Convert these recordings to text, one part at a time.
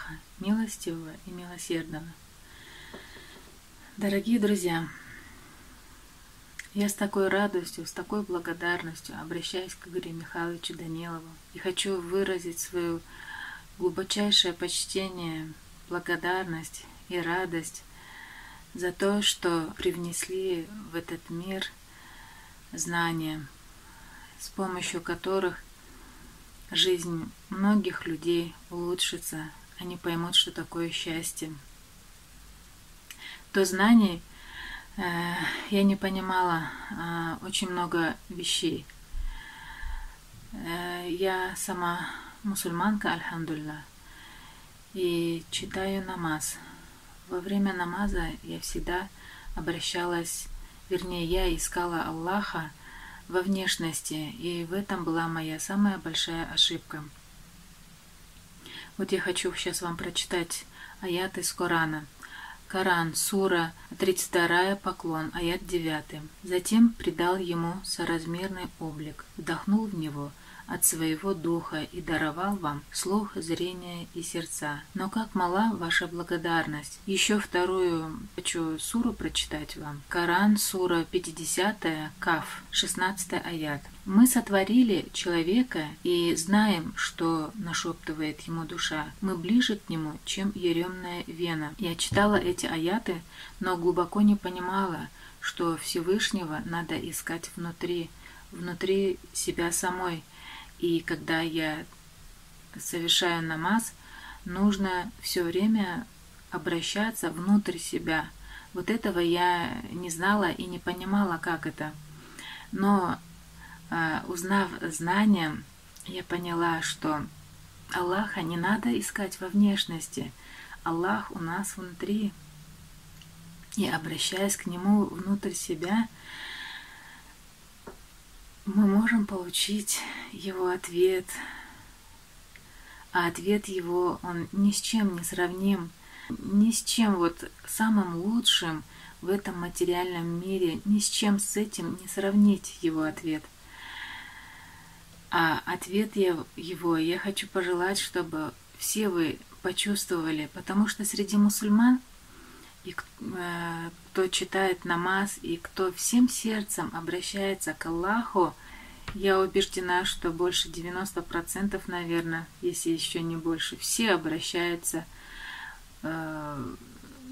Аллаха, милостивого и милосердного. Дорогие друзья, я с такой радостью, с такой благодарностью обращаюсь к Игорю Михайловичу Данилову и хочу выразить свое глубочайшее почтение, благодарность и радость за то, что привнесли в этот мир знания, с помощью которых жизнь многих людей улучшится, они поймут, что такое счастье. До знаний э, я не понимала э, очень много вещей. Э, я сама мусульманка, альхамдулля, и читаю намаз. Во время намаза я всегда обращалась, вернее, я искала Аллаха во внешности, и в этом была моя самая большая ошибка. Вот я хочу сейчас вам прочитать аят из Корана. Коран, сура 32, поклон, аят 9. Затем придал ему соразмерный облик, вдохнул в него – от своего духа и даровал вам слух, зрение и сердца. Но как мала ваша благодарность. Еще вторую хочу суру прочитать вам. Коран, сура 50, Каф, 16 аят. Мы сотворили человека и знаем, что нашептывает ему душа. Мы ближе к нему, чем еремная вена. Я читала эти аяты, но глубоко не понимала, что Всевышнего надо искать внутри, внутри себя самой, и когда я совершаю намаз, нужно все время обращаться внутрь себя. Вот этого я не знала и не понимала, как это. Но а, узнав знания, я поняла, что Аллаха не надо искать во внешности. Аллах у нас внутри. И обращаясь к Нему внутрь себя, мы можем получить его ответ, а ответ его, он ни с чем не сравним, ни с чем вот самым лучшим в этом материальном мире, ни с чем с этим не сравнить его ответ. А ответ его я хочу пожелать, чтобы все вы почувствовали, потому что среди мусульман и э, кто читает намаз, и кто всем сердцем обращается к Аллаху, я убеждена, что больше 90%, наверное, если еще не больше, все обращаются. Э,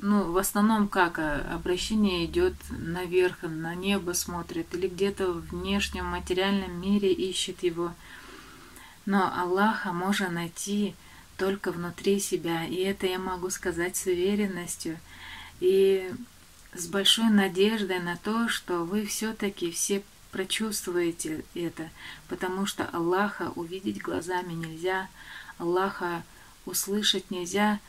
ну, в основном как обращение идет наверх, на небо смотрит, или где-то в внешнем материальном мире ищет его. Но Аллаха можно найти только внутри себя, и это я могу сказать с уверенностью – и с большой надеждой на то, что вы все-таки все прочувствуете это, потому что Аллаха увидеть глазами нельзя, Аллаха услышать нельзя,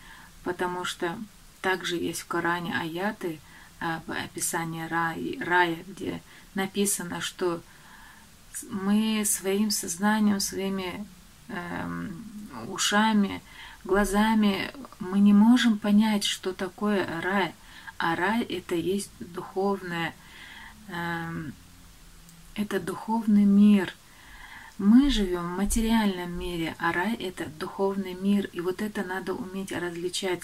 потому что также есть в Коране аяты об описании рая, где написано, что мы своим сознанием, своими эм, ушами, глазами мы не можем понять, что такое рай. А рай это есть духовное, э, это духовный мир. Мы живем в материальном мире, а рай это духовный мир. И вот это надо уметь различать.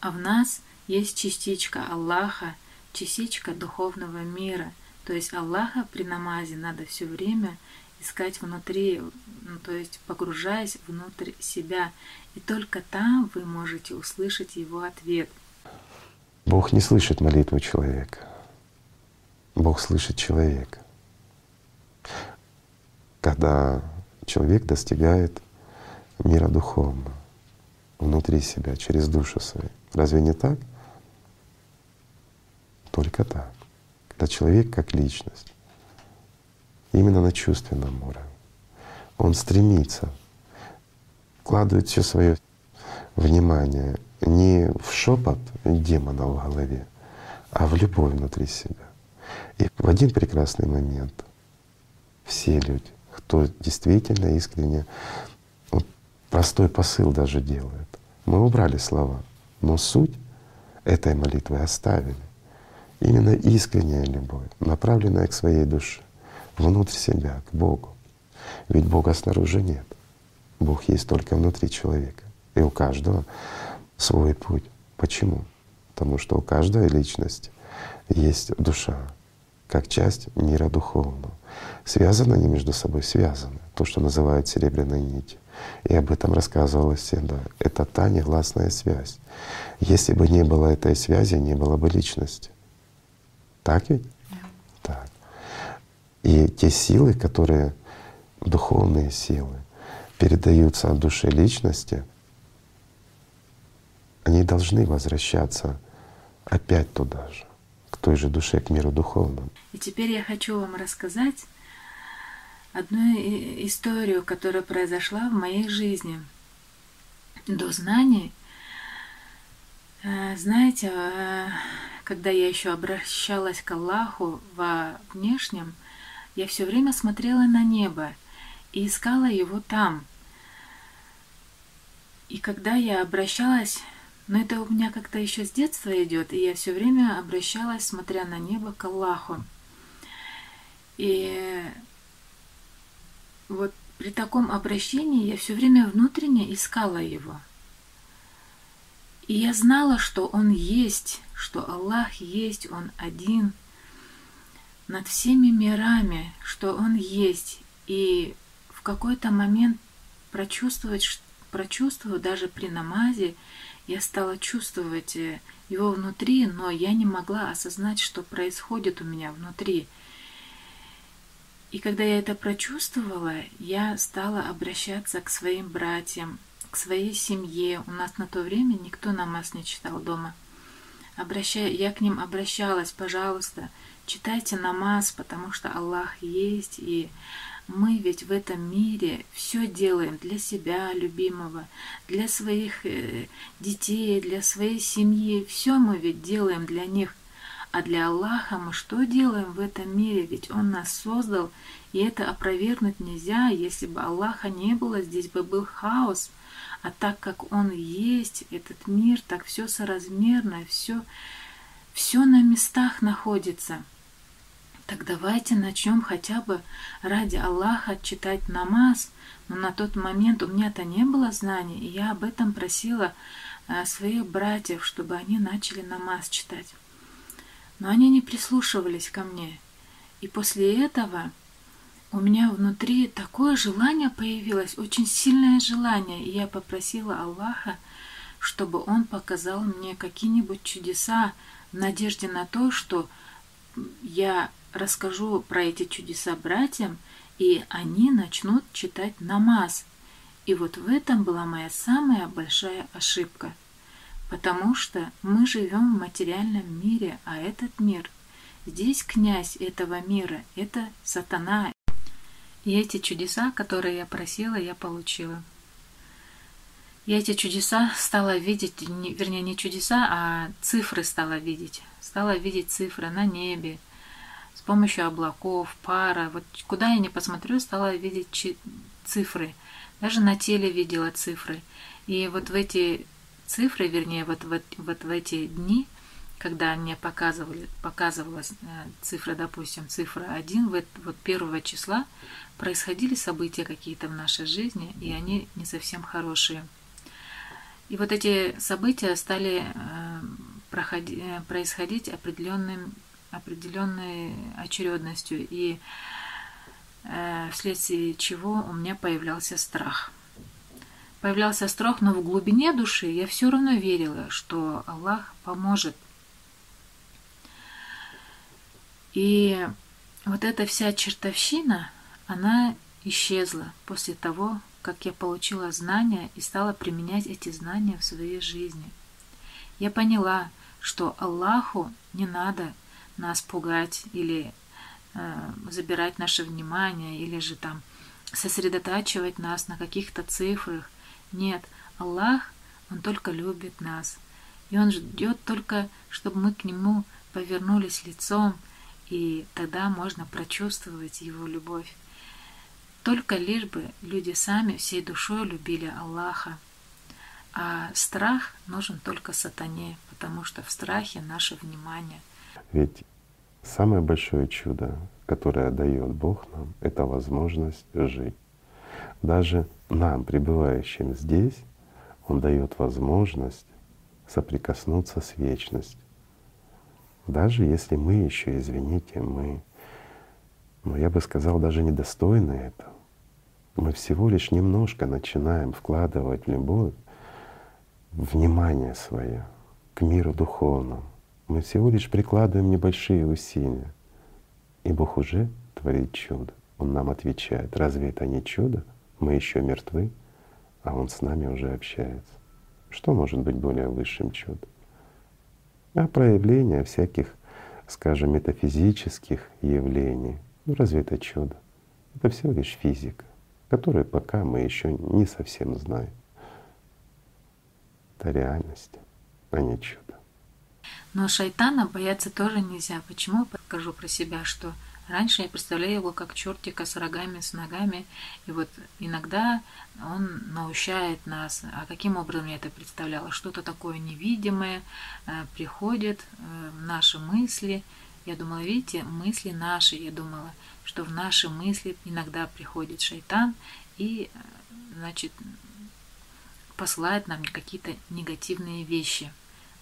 А в нас есть частичка Аллаха, частичка духовного мира. То есть Аллаха при намазе надо все время искать внутри, ну, то есть погружаясь внутрь себя. И только там вы можете услышать его ответ. Бог не слышит молитву человека. Бог слышит человека. Когда человек достигает мира духовного внутри себя, через душу свою. Разве не так? Только так. Когда человек как личность именно на чувственном уровне. Он стремится, вкладывает все свое внимание не в шепот демона в голове, а в любовь внутри себя. И в один прекрасный момент все люди, кто действительно искренне, вот простой посыл даже делает, мы убрали слова, но суть этой молитвы оставили. Именно искренняя любовь, направленная к своей душе внутрь себя, к Богу. Ведь Бога снаружи нет. Бог есть только внутри человека. И у каждого свой путь. Почему? Потому что у каждой личности есть душа, как часть мира духовного. Связаны они между собой? Связаны. То, что называют серебряной нитью. И об этом рассказывалось всегда. Это та негласная связь. Если бы не было этой связи, не было бы личности. Так ведь? Да. Так. И те силы, которые, духовные силы, передаются от души личности, они должны возвращаться опять туда же, той же душе, к миру духовному. И теперь я хочу вам рассказать одну историю, которая произошла в моей жизни. До знаний, э, знаете, э, когда я еще обращалась к Аллаху во внешнем, я все время смотрела на небо и искала его там. И когда я обращалась, но это у меня как-то еще с детства идет, и я все время обращалась, смотря на небо, к Аллаху. И вот при таком обращении я все время внутренне искала его. И я знала, что Он есть, что Аллах есть, Он один над всеми мирами, что Он есть. И в какой-то момент прочувствовать, прочувствовать даже при намазе, я стала чувствовать э, его внутри, но я не могла осознать, что происходит у меня внутри. И когда я это прочувствовала, я стала обращаться к своим братьям, к своей семье. У нас на то время никто намаз не читал дома. Обращая, я к ним обращалась, пожалуйста, читайте намаз, потому что Аллах есть, и мы ведь в этом мире все делаем для себя любимого, для своих э, детей, для своей семьи. Все мы ведь делаем для них. А для Аллаха мы что делаем в этом мире? Ведь Он нас создал, и это опровергнуть нельзя. Если бы Аллаха не было, здесь бы был хаос. А так как Он есть, этот мир, так все соразмерно, все, все на местах находится. Так давайте начнем хотя бы ради Аллаха читать намаз. Но на тот момент у меня-то не было знаний, и я об этом просила э, своих братьев, чтобы они начали намаз читать. Но они не прислушивались ко мне. И после этого у меня внутри такое желание появилось, очень сильное желание, и я попросила Аллаха, чтобы Он показал мне какие-нибудь чудеса в надежде на то, что я расскажу про эти чудеса братьям, и они начнут читать намаз. И вот в этом была моя самая большая ошибка. Потому что мы живем в материальном мире, а этот мир, здесь князь этого мира, это сатана. И эти чудеса, которые я просила, я получила. Я эти чудеса стала видеть, вернее, не чудеса, а цифры стала видеть. Стала видеть цифры на небе, с помощью облаков, пара. Вот куда я не посмотрю, стала видеть цифры. Даже на теле видела цифры. И вот в эти цифры, вернее, вот, вот, вот в эти дни, когда мне показывали, показывалась э, цифра, допустим, цифра 1, вот, вот первого числа происходили события какие-то в нашей жизни, и они не совсем хорошие. И вот эти события стали э, проходи, э, происходить определенным определенной очередностью, и э, вследствие чего у меня появлялся страх. Появлялся страх, но в глубине души я все равно верила, что Аллах поможет. И вот эта вся чертовщина, она исчезла после того, как я получила знания и стала применять эти знания в своей жизни. Я поняла, что Аллаху не надо нас пугать или э, забирать наше внимание, или же там сосредотачивать нас на каких-то цифрах. Нет, Аллах, Он только любит нас. И Он ждет только, чтобы мы к Нему повернулись лицом, и тогда можно прочувствовать Его любовь. Только лишь бы люди сами всей душой любили Аллаха. А страх нужен только сатане, потому что в страхе наше внимание – ведь самое большое чудо, которое дает Бог нам, это возможность жить. даже нам, пребывающим здесь, Он дает возможность соприкоснуться с вечностью. Даже если мы еще, извините, мы, ну я бы сказал, даже недостойны этого. Мы всего лишь немножко начинаем вкладывать в любовь внимание свое к миру духовному. Мы всего лишь прикладываем небольшие усилия, и Бог уже творит чудо. Он нам отвечает, разве это не чудо? Мы еще мертвы, а Он с нами уже общается. Что может быть более высшим чудом? А проявление всяких, скажем, метафизических явлений, ну разве это чудо? Это всего лишь физика которые пока мы еще не совсем знаем. Это реальность, а не чудо. Но шайтана бояться тоже нельзя. Почему? Покажу про себя, что раньше я представляю его как чертика с рогами, с ногами, и вот иногда он наущает нас. А каким образом я это представляла? Что-то такое невидимое э, приходит э, в наши мысли. Я думала, видите, мысли наши, я думала, что в наши мысли иногда приходит шайтан и, значит, посылает нам какие-то негативные вещи.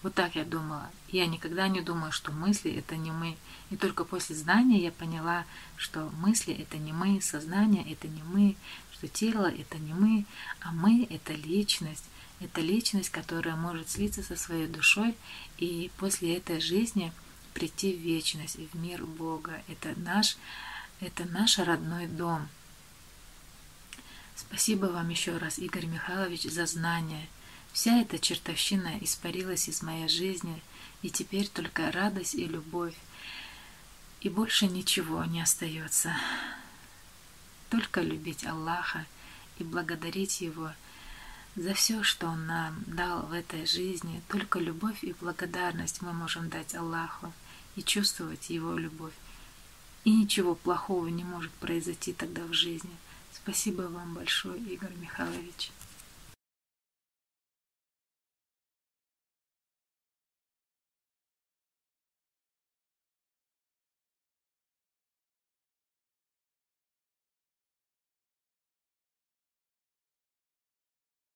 Вот так я думала. Я никогда не думала, что мысли — это не мы. И только после знания я поняла, что мысли — это не мы, сознание — это не мы, что тело — это не мы, а мы — это личность. Это личность, которая может слиться со своей душой и после этой жизни прийти в вечность, в мир Бога. Это наш это наш родной дом. Спасибо вам еще раз, Игорь Михайлович, за знания. Вся эта чертовщина испарилась из моей жизни, и теперь только радость и любовь. И больше ничего не остается. Только любить Аллаха и благодарить Его за все, что Он нам дал в этой жизни. Только любовь и благодарность мы можем дать Аллаху и чувствовать Его любовь. И ничего плохого не может произойти тогда в жизни. Спасибо вам большое, Игорь Михайлович.